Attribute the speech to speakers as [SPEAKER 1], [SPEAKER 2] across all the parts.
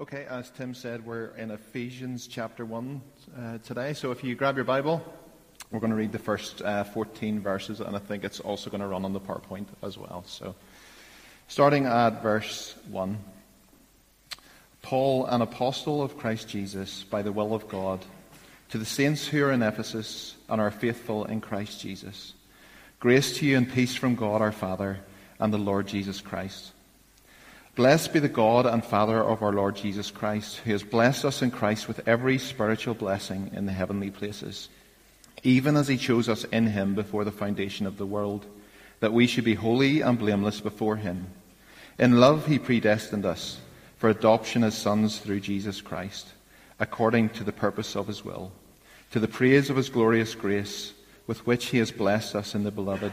[SPEAKER 1] Okay, as Tim said, we're in Ephesians chapter 1 uh, today. So if you grab your Bible, we're going to read the first uh, 14 verses, and I think it's also going to run on the PowerPoint as well. So starting at verse 1 Paul, an apostle of Christ Jesus, by the will of God, to the saints who are in Ephesus and are faithful in Christ Jesus, grace to you and peace from God our Father and the Lord Jesus Christ. Blessed be the God and Father of our Lord Jesus Christ, who has blessed us in Christ with every spiritual blessing in the heavenly places, even as he chose us in him before the foundation of the world, that we should be holy and blameless before him. In love he predestined us for adoption as sons through Jesus Christ, according to the purpose of his will, to the praise of his glorious grace, with which he has blessed us in the beloved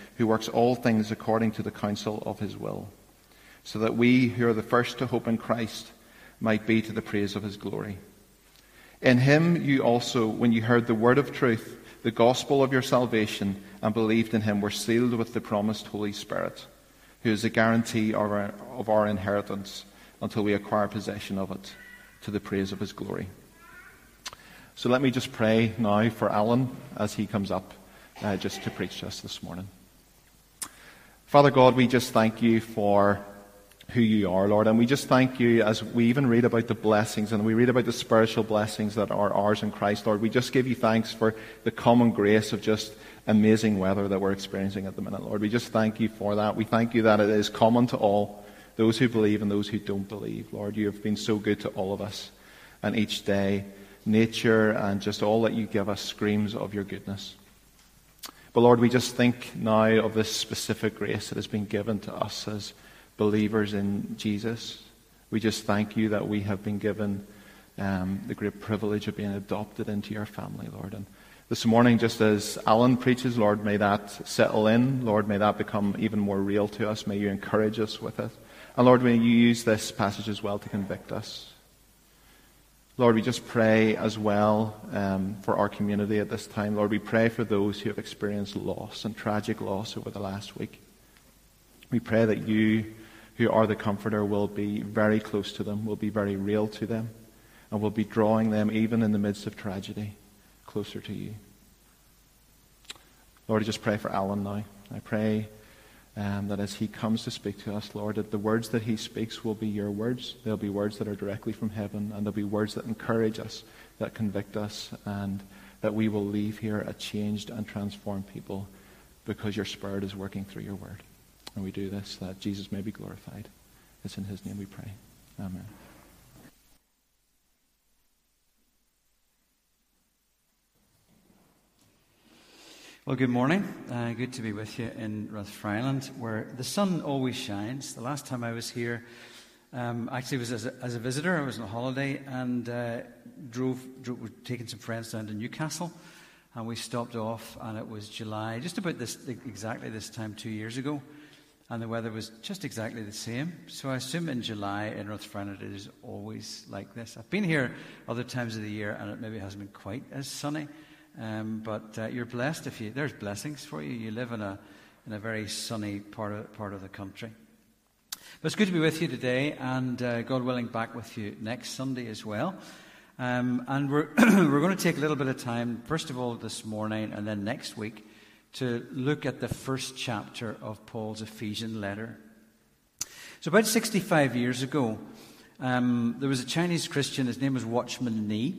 [SPEAKER 1] who works all things according to the counsel of his will, so that we who are the first to hope in Christ might be to the praise of his glory. In him you also, when you heard the word of truth, the gospel of your salvation, and believed in him, were sealed with the promised Holy Spirit, who is the guarantee of our, of our inheritance until we acquire possession of it, to the praise of his glory. So let me just pray now for Alan as he comes up uh, just to preach to us this morning. Father God, we just thank you for who you are, Lord. And we just thank you as we even read about the blessings and we read about the spiritual blessings that are ours in Christ, Lord. We just give you thanks for the common grace of just amazing weather that we're experiencing at the minute, Lord. We just thank you for that. We thank you that it is common to all, those who believe and those who don't believe. Lord, you have been so good to all of us. And each day, nature and just all that you give us screams of your goodness. But Lord, we just think now of this specific grace that has been given to us as believers in Jesus. We just thank you that we have been given um, the great privilege of being adopted into your family, Lord. And this morning, just as Alan preaches, Lord, may that settle in. Lord, may that become even more real to us. May you encourage us with it. And Lord, may you use this passage as well to convict us. Lord, we just pray as well um, for our community at this time. Lord, we pray for those who have experienced loss and tragic loss over the last week. We pray that you, who are the comforter, will be very close to them, will be very real to them, and will be drawing them, even in the midst of tragedy, closer to you. Lord, I just pray for Alan now. I pray um, that as he comes to speak to us, Lord, that the words that he speaks will be your words. They'll be words that are directly from heaven, and they'll be words that encourage us, that convict us, and that we will leave here a changed and transformed people because your Spirit is working through your word. And we do this that Jesus may be glorified. It's in his name we pray. Amen.
[SPEAKER 2] Well, good morning. Uh, good to be with you in Rathfriland, where the sun always shines. The last time I was here, um, actually, was as a, as a, visitor. I was on a holiday and uh, drove, drove, taking some friends down to Newcastle, and we stopped off, and it was July, just about this exactly this time two years ago, and the weather was just exactly the same. So I assume in July in Rathfriland it is always like this. I've been here other times of the year, and it maybe hasn't been quite as sunny. Um, but uh, you're blessed if you, there's blessings for you. You live in a, in a very sunny part of, part of the country. But it's good to be with you today, and uh, God willing, back with you next Sunday as well. Um, and we're, we're going to take a little bit of time, first of all, this morning and then next week, to look at the first chapter of Paul's Ephesian letter. So, about 65 years ago, um, there was a Chinese Christian, his name was Watchman Nee,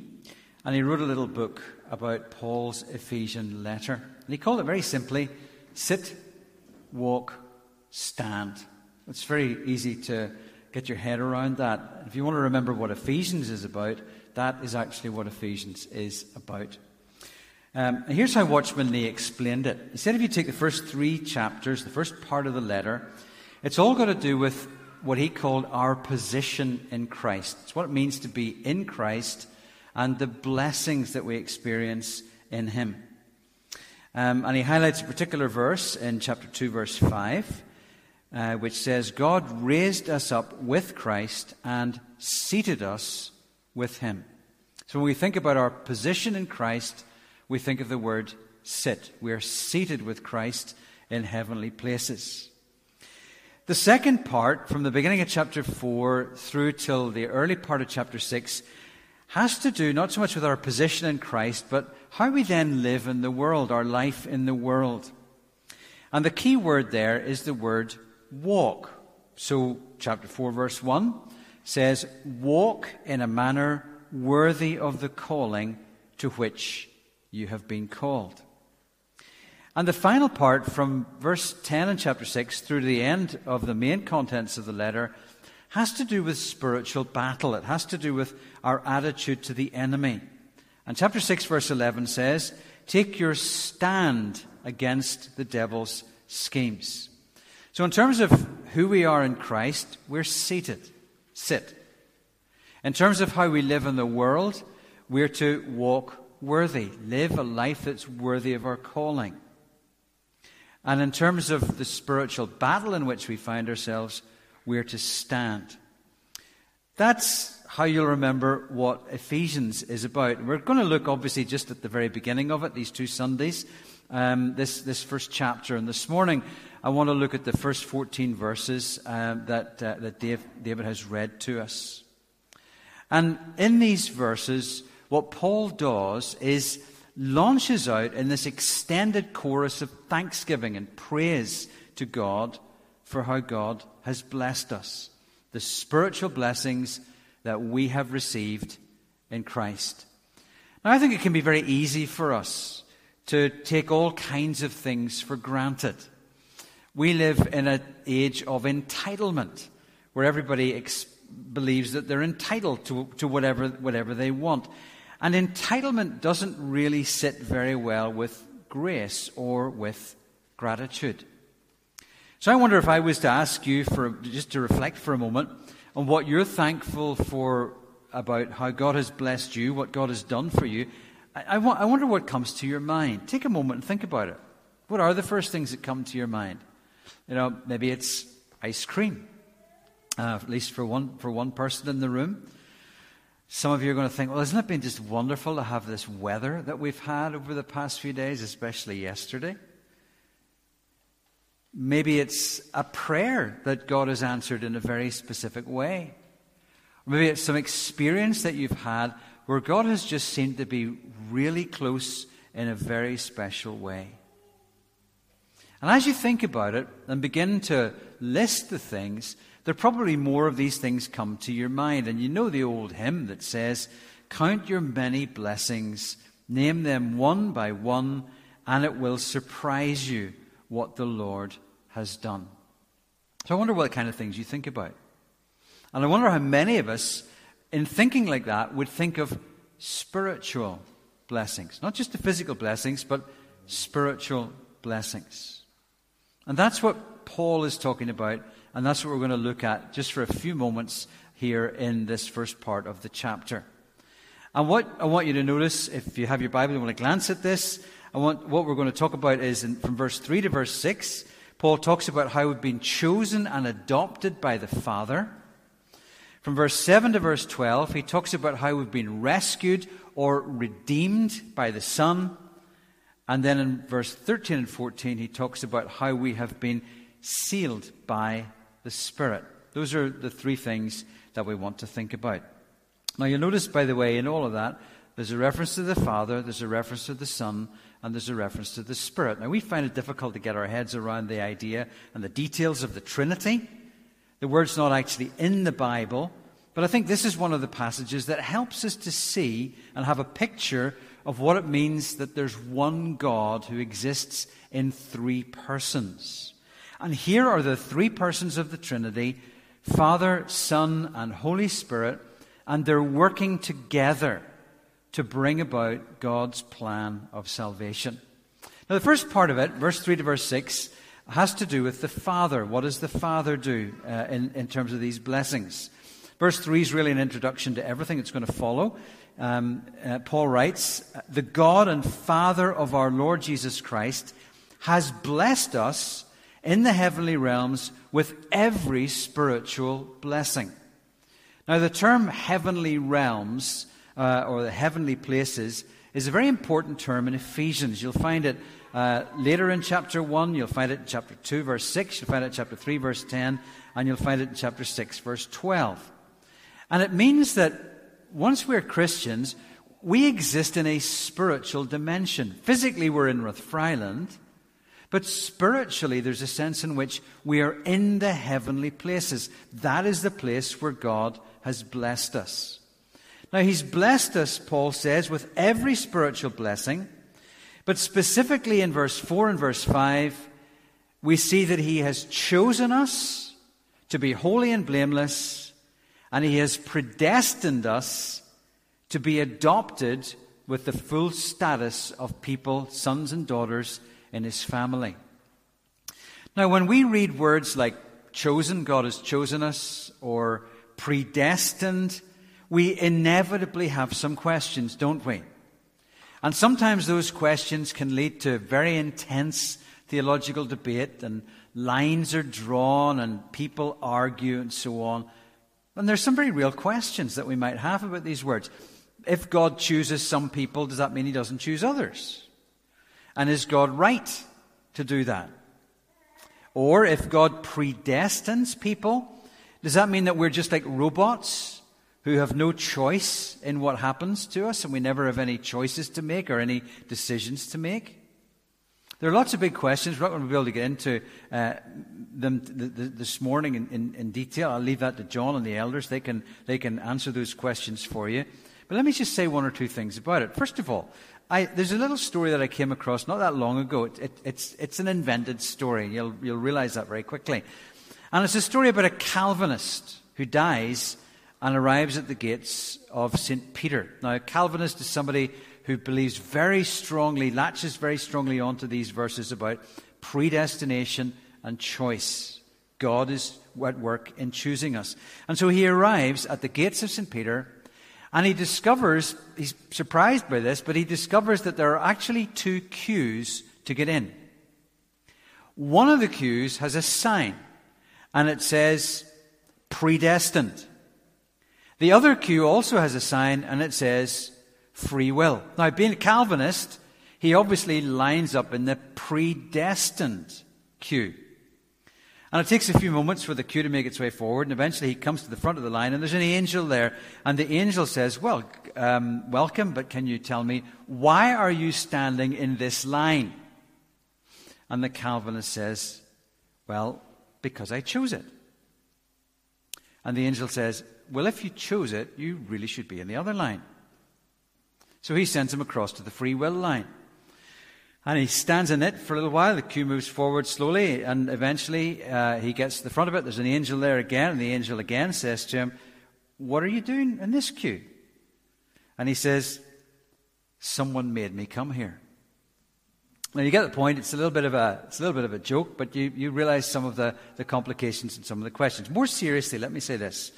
[SPEAKER 2] and he wrote a little book about Paul's Ephesian letter. And he called it very simply Sit, Walk, Stand. It's very easy to get your head around that. If you want to remember what Ephesians is about, that is actually what Ephesians is about. Um, here's how Watchman Nee explained it. He said if you take the first three chapters, the first part of the letter, it's all got to do with what he called our position in Christ. It's what it means to be in Christ and the blessings that we experience in him. Um, and he highlights a particular verse in chapter 2, verse 5, uh, which says, God raised us up with Christ and seated us with him. So when we think about our position in Christ, we think of the word sit. We are seated with Christ in heavenly places. The second part, from the beginning of chapter 4 through till the early part of chapter 6, has to do not so much with our position in Christ, but how we then live in the world, our life in the world. And the key word there is the word walk. So, chapter 4, verse 1 says, Walk in a manner worthy of the calling to which you have been called. And the final part, from verse 10 in chapter 6 through to the end of the main contents of the letter, has to do with spiritual battle. It has to do with our attitude to the enemy. And chapter 6, verse 11 says, Take your stand against the devil's schemes. So, in terms of who we are in Christ, we're seated. Sit. In terms of how we live in the world, we're to walk worthy, live a life that's worthy of our calling. And in terms of the spiritual battle in which we find ourselves, we're to stand. That's how you'll remember what Ephesians is about. We're going to look, obviously, just at the very beginning of it, these two Sundays, um, this, this first chapter. And this morning, I want to look at the first 14 verses um, that, uh, that Dave, David has read to us. And in these verses, what Paul does is launches out in this extended chorus of thanksgiving and praise to God for how God has blessed us, the spiritual blessings that we have received in Christ. Now, I think it can be very easy for us to take all kinds of things for granted. We live in an age of entitlement where everybody ex- believes that they're entitled to, to whatever, whatever they want. And entitlement doesn't really sit very well with grace or with gratitude. So I wonder if I was to ask you for just to reflect for a moment on what you're thankful for about how God has blessed you, what God has done for you, I, I, I wonder what comes to your mind. Take a moment and think about it. What are the first things that come to your mind? You know, maybe it's ice cream, uh, at least for one, for one person in the room. Some of you are going to think, well, hasn't it been just wonderful to have this weather that we've had over the past few days, especially yesterday? Maybe it's a prayer that God has answered in a very specific way. Maybe it's some experience that you've had where God has just seemed to be really close in a very special way. And as you think about it and begin to list the things, there probably more of these things come to your mind. And you know the old hymn that says, Count your many blessings, name them one by one, and it will surprise you what the Lord has done. So I wonder what kind of things you think about. And I wonder how many of us, in thinking like that, would think of spiritual blessings. Not just the physical blessings, but spiritual blessings. And that's what Paul is talking about, and that's what we're going to look at just for a few moments here in this first part of the chapter. And what I want you to notice, if you have your Bible and want to glance at this, I want, what we're going to talk about is in, from verse 3 to verse 6, Paul talks about how we've been chosen and adopted by the Father. From verse 7 to verse 12, he talks about how we've been rescued or redeemed by the Son. And then in verse 13 and 14, he talks about how we have been sealed by the Spirit. Those are the three things that we want to think about. Now, you'll notice, by the way, in all of that, there's a reference to the Father, there's a reference to the Son, and there's a reference to the Spirit. Now, we find it difficult to get our heads around the idea and the details of the Trinity. The word's not actually in the Bible, but I think this is one of the passages that helps us to see and have a picture of what it means that there's one God who exists in three persons. And here are the three persons of the Trinity Father, Son, and Holy Spirit, and they're working together to bring about God's plan of salvation. Now, the first part of it, verse 3 to verse 6, has to do with the Father. What does the Father do uh, in, in terms of these blessings? Verse 3 is really an introduction to everything that's going to follow. Um, uh, Paul writes, The God and Father of our Lord Jesus Christ has blessed us in the heavenly realms with every spiritual blessing. Now, the term heavenly realms, uh, or the heavenly places, is a very important term in Ephesians. You'll find it uh, later in chapter 1, you'll find it in chapter 2, verse 6, you'll find it in chapter 3, verse 10, and you'll find it in chapter 6, verse 12. And it means that once we're Christians, we exist in a spiritual dimension. Physically, we're in Rathfriland, but spiritually, there's a sense in which we are in the heavenly places. That is the place where God has blessed us. Now, He's blessed us, Paul says, with every spiritual blessing, but specifically in verse 4 and verse 5, we see that He has chosen us to be holy and blameless, and He has predestined us to be adopted with the full status of people, sons and daughters in his family. Now, when we read words like chosen, God has chosen us, or predestined, we inevitably have some questions, don't we? And sometimes those questions can lead to very intense theological debate, and lines are drawn, and people argue, and so on. And there's some very real questions that we might have about these words. If God chooses some people, does that mean he doesn't choose others? And is God right to do that? Or if God predestines people, does that mean that we're just like robots who have no choice in what happens to us and we never have any choices to make or any decisions to make? There are lots of big questions. We're not going to be able to get into uh, them th- th- this morning in, in, in, detail. I'll leave that to John and the elders. They can, they can answer those questions for you. But let me just say one or two things about it. First of all, I, there's a little story that I came across not that long ago. It, it, it's, it's an invented story. You'll, you'll realize that very quickly. And it's a story about a Calvinist who dies and arrives at the gates of St. Peter. Now, Calvinist is somebody who believes very strongly, latches very strongly onto these verses about predestination and choice. God is at work in choosing us. And so he arrives at the gates of St. Peter and he discovers, he's surprised by this, but he discovers that there are actually two queues to get in. One of the queues has a sign, and it says, predestined. The other queue also has a sign, and it says, free will. Now, being a Calvinist, he obviously lines up in the predestined queue. And it takes a few moments for the queue to make its way forward, and eventually he comes to the front of the line, and there's an angel there. And the angel says, Well, um, welcome, but can you tell me, why are you standing in this line? And the Calvinist says, Well, because I chose it. And the angel says, Well, if you chose it, you really should be in the other line. So he sends him across to the free will line. And he stands in it for a little while. The queue moves forward slowly, and eventually uh, he gets to the front of it. There's an angel there again, and the angel again says to him, What are you doing in this queue? And he says, Someone made me come here. Now you get the point. It's a little bit of a, it's a little bit of a joke, but you, you realize some of the, the complications and some of the questions. More seriously, let me say this.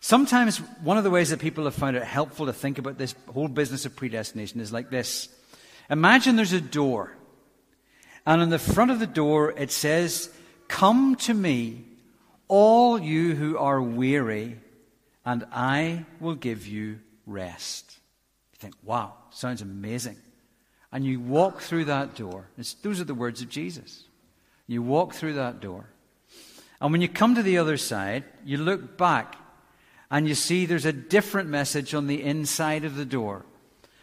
[SPEAKER 2] Sometimes one of the ways that people have found it helpful to think about this whole business of predestination is like this. Imagine there's a door, and on the front of the door it says, Come to me, all you who are weary, and I will give you rest. You think, wow, sounds amazing. And you walk through that door. It's, those are the words of Jesus. You walk through that door. And when you come to the other side, you look back and you see there's a different message on the inside of the door.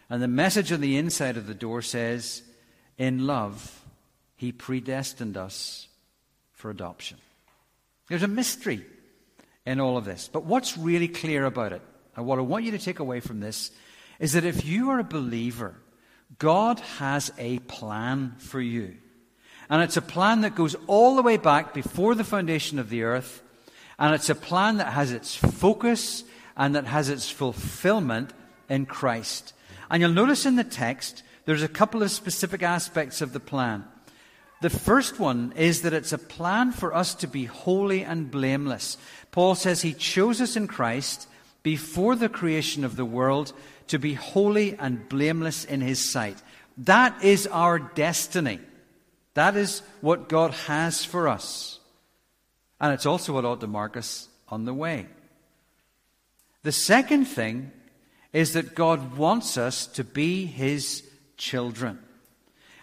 [SPEAKER 2] And the message on the inside of the door says, In love, He predestined us for adoption. There's a mystery in all of this. But what's really clear about it, and what I want you to take away from this, is that if you are a believer, God has a plan for you. And it's a plan that goes all the way back before the foundation of the earth. And it's a plan that has its focus and that has its fulfillment in Christ. And you'll notice in the text, there's a couple of specific aspects of the plan. The first one is that it's a plan for us to be holy and blameless. Paul says he chose us in Christ before the creation of the world to be holy and blameless in his sight. That is our destiny. That is what God has for us. And it's also what ought to mark us on the way. The second thing is that God wants us to be his children.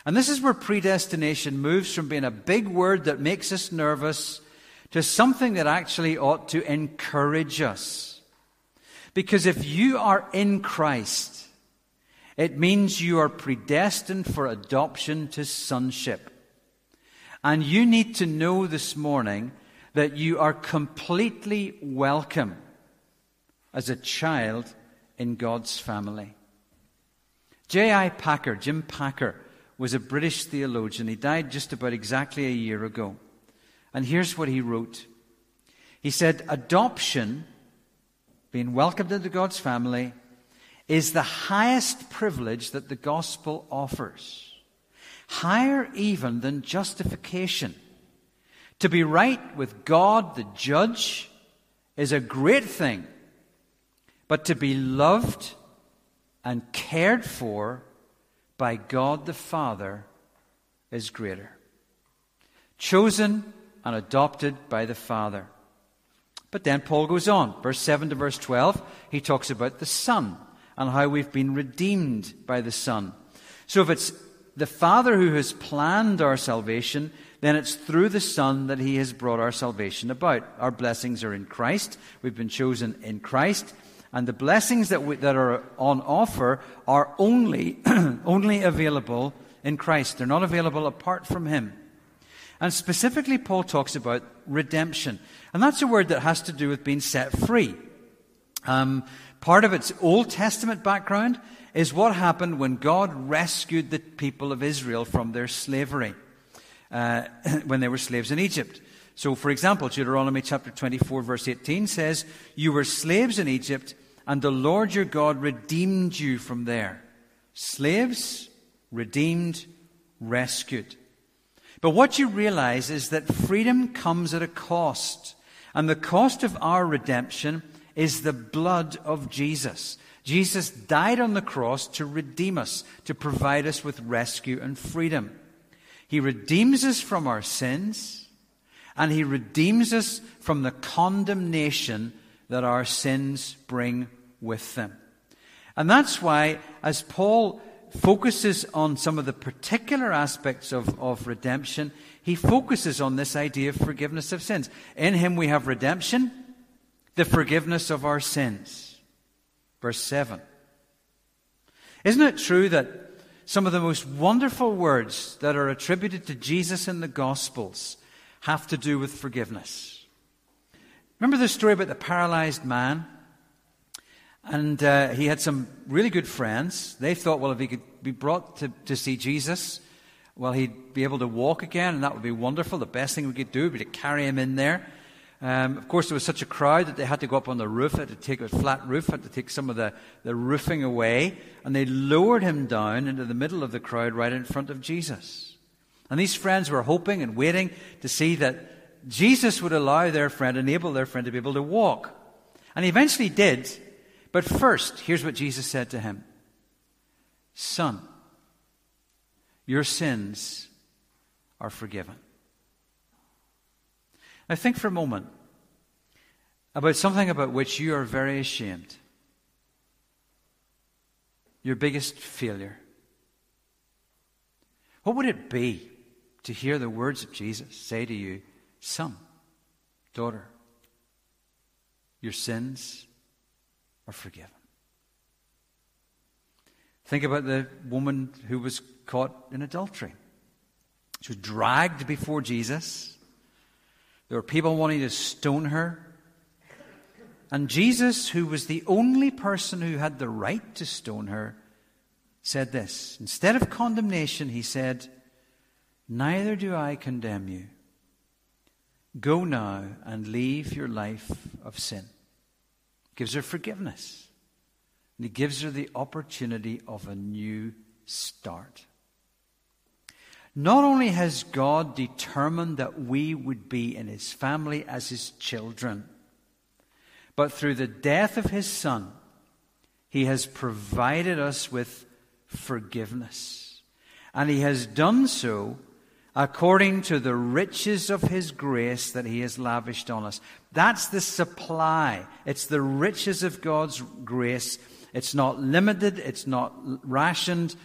[SPEAKER 2] And this is where predestination moves from being a big word that makes us nervous to something that actually ought to encourage us. Because if you are in Christ, it means you are predestined for adoption to sonship. And you need to know this morning that you are completely welcome as a child in God's family. J.I. Packer, Jim Packer, was a British theologian. He died just about exactly a year ago. And here's what he wrote He said, Adoption, being welcomed into God's family, is the highest privilege that the gospel offers, higher even than justification. To be right with God, the judge, is a great thing, but to be loved and cared for by God the Father is greater. Chosen and adopted by the Father. But then Paul goes on, verse 7 to verse 12, he talks about the Son and how we've been redeemed by the Son. So if it's the Father who has planned our salvation, then it's through the Son that He has brought our salvation about. Our blessings are in Christ. We've been chosen in Christ. And the blessings that, we, that are on offer are only, only available in Christ. They're not available apart from Him. And specifically, Paul talks about redemption. And that's a word that has to do with being set free. Um, part of its Old Testament background is what happened when God rescued the people of Israel from their slavery uh, when they were slaves in Egypt. So, for example, Deuteronomy chapter 24, verse 18 says, You were slaves in Egypt, and the Lord your God redeemed you from there. Slaves, redeemed, rescued. But what you realize is that freedom comes at a cost. And the cost of our redemption is the blood of Jesus. Jesus died on the cross to redeem us, to provide us with rescue and freedom. He redeems us from our sins, and He redeems us from the condemnation that our sins bring with them. And that's why, as Paul focuses on some of the particular aspects of, of redemption, he focuses on this idea of forgiveness of sins. In Him we have redemption, the forgiveness of our sins. Verse 7. Isn't it true that some of the most wonderful words that are attributed to Jesus in the Gospels have to do with forgiveness. Remember the story about the paralyzed man? And uh, he had some really good friends. They thought, well, if he could be brought to, to see Jesus, well, he'd be able to walk again, and that would be wonderful. The best thing we could do would be to carry him in there. Um, of course, there was such a crowd that they had to go up on the roof, had to take a flat roof, had to take some of the, the roofing away, and they lowered him down into the middle of the crowd right in front of Jesus. And these friends were hoping and waiting to see that Jesus would allow their friend, enable their friend to be able to walk. And he eventually did. But first, here's what Jesus said to him Son, your sins are forgiven. Now, think for a moment about something about which you are very ashamed. Your biggest failure. What would it be to hear the words of Jesus say to you, Son, daughter, your sins are forgiven? Think about the woman who was caught in adultery. She was dragged before Jesus. There were people wanting to stone her. And Jesus, who was the only person who had the right to stone her, said this. Instead of condemnation, he said, Neither do I condemn you. Go now and leave your life of sin. Gives her forgiveness. And he gives her the opportunity of a new start. Not only has God determined that we would be in his family as his children, but through the death of his son, he has provided us with forgiveness. And he has done so according to the riches of his grace that he has lavished on us. That's the supply. It's the riches of God's grace. It's not limited, it's not rationed.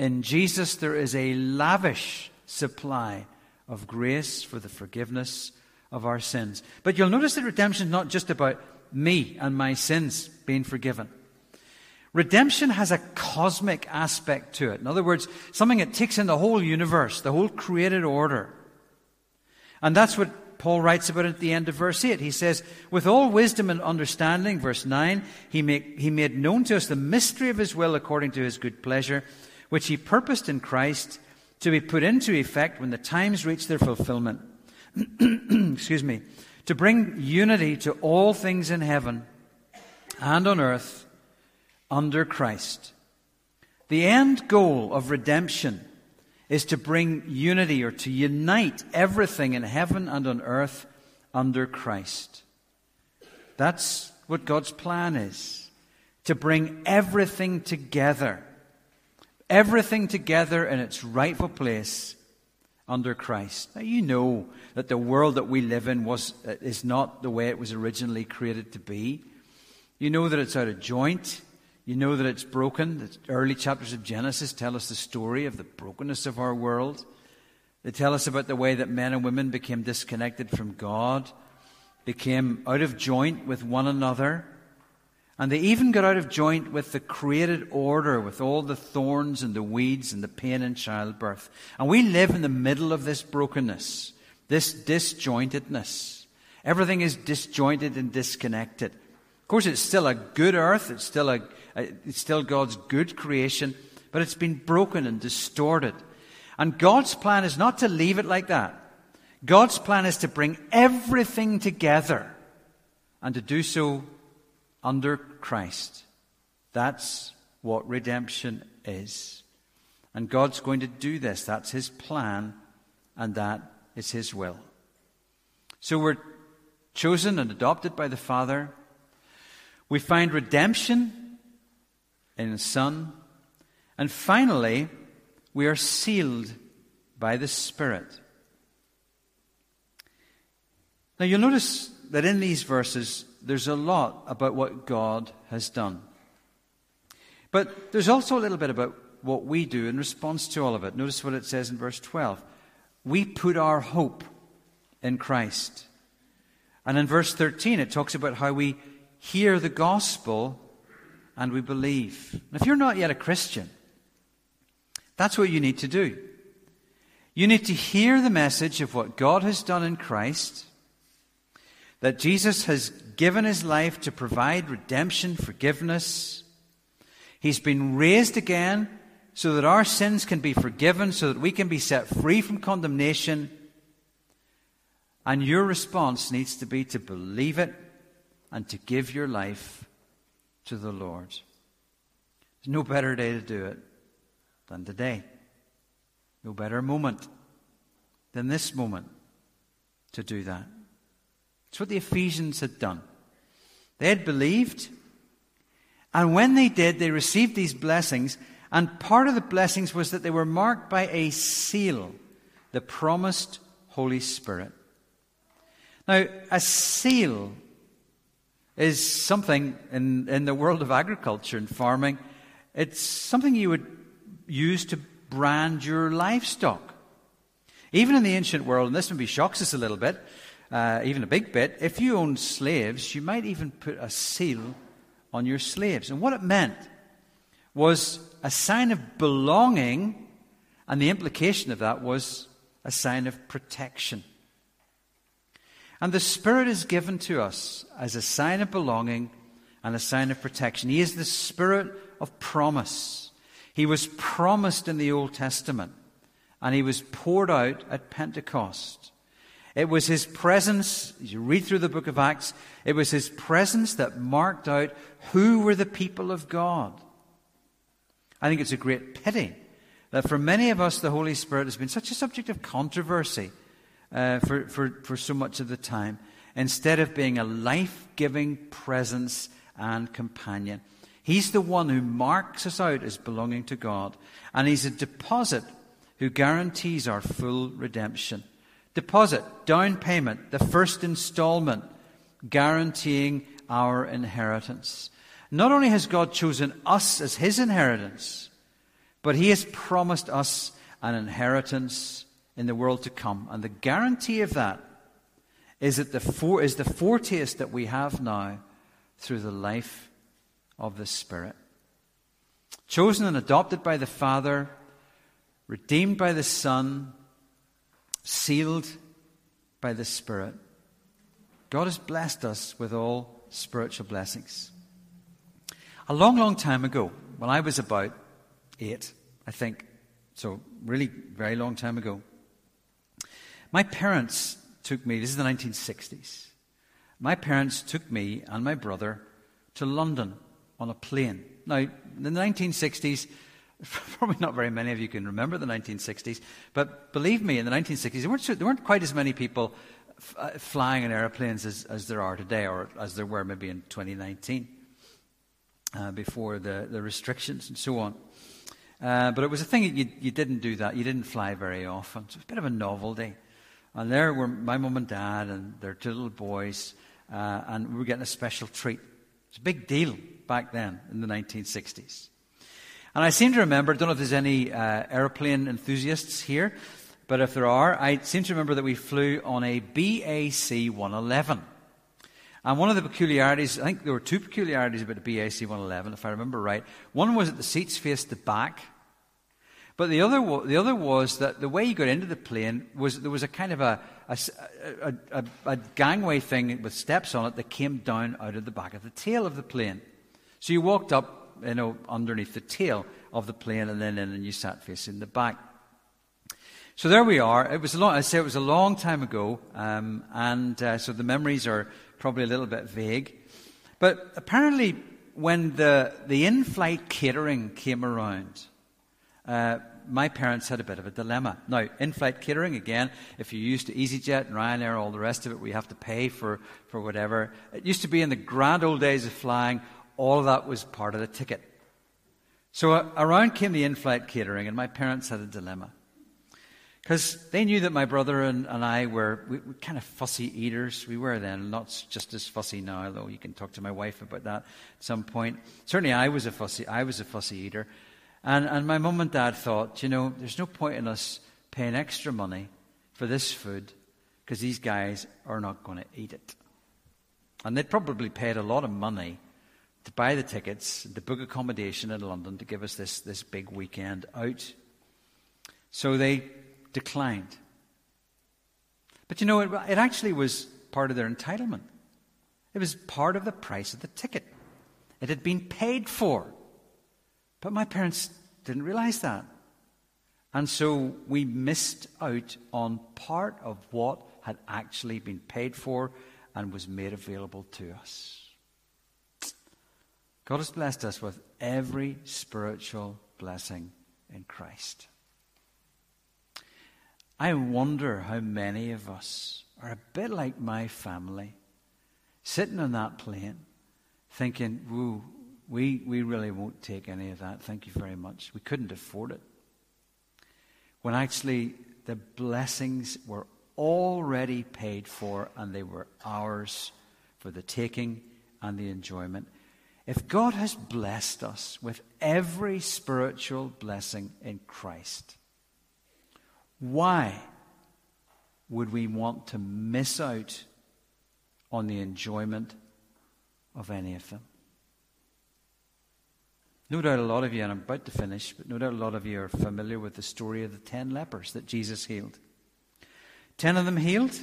[SPEAKER 2] In Jesus, there is a lavish supply of grace for the forgiveness of our sins. But you'll notice that redemption is not just about me and my sins being forgiven. Redemption has a cosmic aspect to it. In other words, something that takes in the whole universe, the whole created order. And that's what Paul writes about at the end of verse 8. He says, With all wisdom and understanding, verse 9, he, make, he made known to us the mystery of his will according to his good pleasure, which he purposed in Christ to be put into effect when the times reach their fulfillment. Excuse me. To bring unity to all things in heaven and on earth under Christ. The end goal of redemption is to bring unity or to unite everything in heaven and on earth under Christ. That's what God's plan is to bring everything together, everything together in its rightful place under Christ. Now, you know that the world that we live in was, uh, is not the way it was originally created to be. You know that it's out of joint. You know that it's broken. The early chapters of Genesis tell us the story of the brokenness of our world. They tell us about the way that men and women became disconnected from God, became out of joint with one another, and they even got out of joint with the created order, with all the thorns and the weeds and the pain in childbirth. And we live in the middle of this brokenness, this disjointedness. Everything is disjointed and disconnected. Of course, it's still a good earth, it's still a it's still God's good creation, but it's been broken and distorted. And God's plan is not to leave it like that. God's plan is to bring everything together and to do so under Christ. That's what redemption is. And God's going to do this. That's His plan, and that is His will. So we're chosen and adopted by the Father. We find redemption in the Son. And finally, we are sealed by the Spirit. Now, you'll notice that in these verses, there's a lot about what God has done. But there's also a little bit about what we do in response to all of it. Notice what it says in verse 12. We put our hope in Christ. And in verse 13, it talks about how we hear the gospel and we believe. And if you're not yet a Christian, that's what you need to do. You need to hear the message of what God has done in Christ, that Jesus has given his life to provide redemption, forgiveness. He's been raised again so that our sins can be forgiven, so that we can be set free from condemnation. And your response needs to be to believe it and to give your life to the Lord. There's no better day to do it than today. No better moment than this moment to do that. It's what the Ephesians had done. They had believed, and when they did, they received these blessings, and part of the blessings was that they were marked by a seal, the promised Holy Spirit. Now, a seal is something in, in the world of agriculture and farming, it's something you would use to brand your livestock. Even in the ancient world, and this maybe shocks us a little bit, uh, even a big bit, if you owned slaves, you might even put a seal on your slaves. And what it meant was a sign of belonging, and the implication of that was a sign of protection. And the Spirit is given to us as a sign of belonging and a sign of protection. He is the Spirit of promise. He was promised in the Old Testament, and He was poured out at Pentecost. It was His presence, as you read through the book of Acts, it was His presence that marked out who were the people of God. I think it's a great pity that for many of us, the Holy Spirit has been such a subject of controversy uh, for, for, for so much of the time, instead of being a life giving presence and companion. He's the one who marks us out as belonging to God, and He's a deposit who guarantees our full redemption. Deposit, down payment, the first installment, guaranteeing our inheritance. Not only has God chosen us as His inheritance, but He has promised us an inheritance in the world to come. And the guarantee of that is, that the, for, is the foretaste that we have now through the life of the Spirit. Chosen and adopted by the Father, redeemed by the Son, sealed by the Spirit. God has blessed us with all spiritual blessings. A long, long time ago, when I was about eight, I think, so really very long time ago, my parents took me, this is the 1960s, my parents took me and my brother to London on a plane. Now, in the 1960s, probably not very many of you can remember the 1960s, but believe me, in the 1960s, there weren't, there weren't quite as many people f- uh, flying in airplanes as, as there are today, or as there were maybe in 2019, uh, before the, the restrictions and so on. Uh, but it was a thing that you, you didn't do that. You didn't fly very often. So it was a bit of a novelty. And there were my mum and dad and their two little boys, uh, and we were getting a special treat. It's a big deal back then in the 1960s. And I seem to remember, I don't know if there's any uh, airplane enthusiasts here, but if there are, I seem to remember that we flew on a BAC 111. And one of the peculiarities, I think there were two peculiarities about the BAC 111, if I remember right. One was that the seats faced the back, but the other, the other was that the way you got into the plane was there was a kind of a, a, a, a, a gangway thing with steps on it that came down out of the back of the tail of the plane. So you walked up, you know, underneath the tail of the plane and then in and you sat facing the back. So there we are. It was a long, I say it was a long time ago, um, and uh, so the memories are probably a little bit vague. But apparently, when the, the in flight catering came around, uh, my parents had a bit of a dilemma. Now, in flight catering, again, if you're used to EasyJet and Ryanair, all the rest of it, we have to pay for, for whatever. It used to be in the grand old days of flying, all of that was part of the ticket. So uh, around came the in flight catering, and my parents had a dilemma. Because they knew that my brother and, and I were we, we kind of fussy eaters. We were then, not just as fussy now, though you can talk to my wife about that at some point. Certainly I was a fussy, I was a fussy eater. And, and my mum and dad thought, you know, there's no point in us paying extra money for this food because these guys are not going to eat it. And they'd probably paid a lot of money to buy the tickets, to book accommodation in London to give us this, this big weekend out. So they declined. But you know, it, it actually was part of their entitlement. It was part of the price of the ticket. It had been paid for. But my parents didn't realize that. And so we missed out on part of what had actually been paid for and was made available to us. God has blessed us with every spiritual blessing in Christ. I wonder how many of us are a bit like my family, sitting on that plane, thinking, "Woo, we, we really won't take any of that. Thank you very much. We couldn't afford it. When actually the blessings were already paid for and they were ours for the taking and the enjoyment. If God has blessed us with every spiritual blessing in Christ, why would we want to miss out on the enjoyment of any of them? No doubt a lot of you, and I'm about to finish, but no doubt a lot of you are familiar with the story of the ten lepers that Jesus healed. Ten of them healed,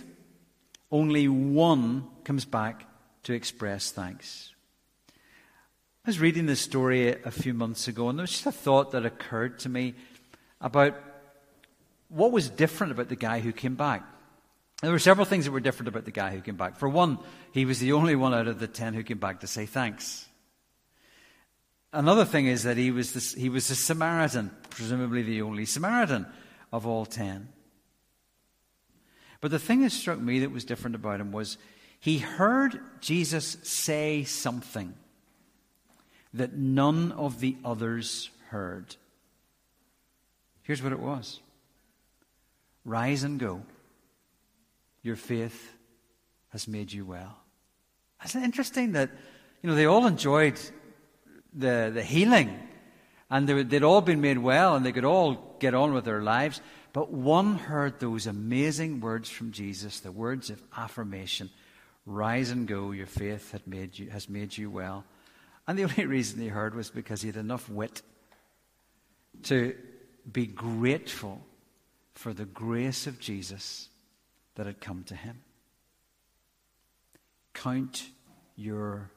[SPEAKER 2] only one comes back to express thanks. I was reading this story a few months ago, and there was just a thought that occurred to me about what was different about the guy who came back. There were several things that were different about the guy who came back. For one, he was the only one out of the ten who came back to say thanks. Another thing is that he was, this, he was a Samaritan. presumably the only Samaritan of all ten. But the thing that struck me that was different about him was he heard Jesus say something that none of the others heard. Here's what it was Rise and go. Your faith has made you well. Isn't it interesting that, you know, they all enjoyed the, the healing and they, they'd all been made well and they could all get on with their lives. But one heard those amazing words from Jesus, the words of affirmation Rise and go, your faith made you, has made you well. And the only reason he heard was because he had enough wit to be grateful for the grace of Jesus that had come to him. Count your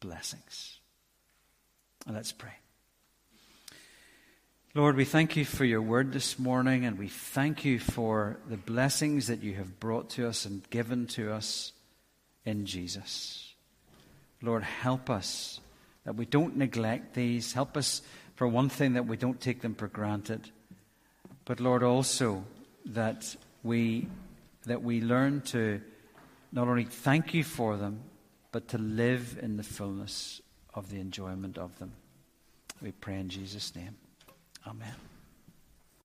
[SPEAKER 2] blessings. And let's pray. Lord, we thank you for your word this morning, and we thank you for the blessings that you have brought to us and given to us in Jesus. Lord, help us that we don't neglect these. Help us, for one thing, that we don't take them for granted. But Lord, also that we, that we learn to not only thank you for them, but to live in the fullness of the enjoyment of them. We pray in Jesus' name. Amen.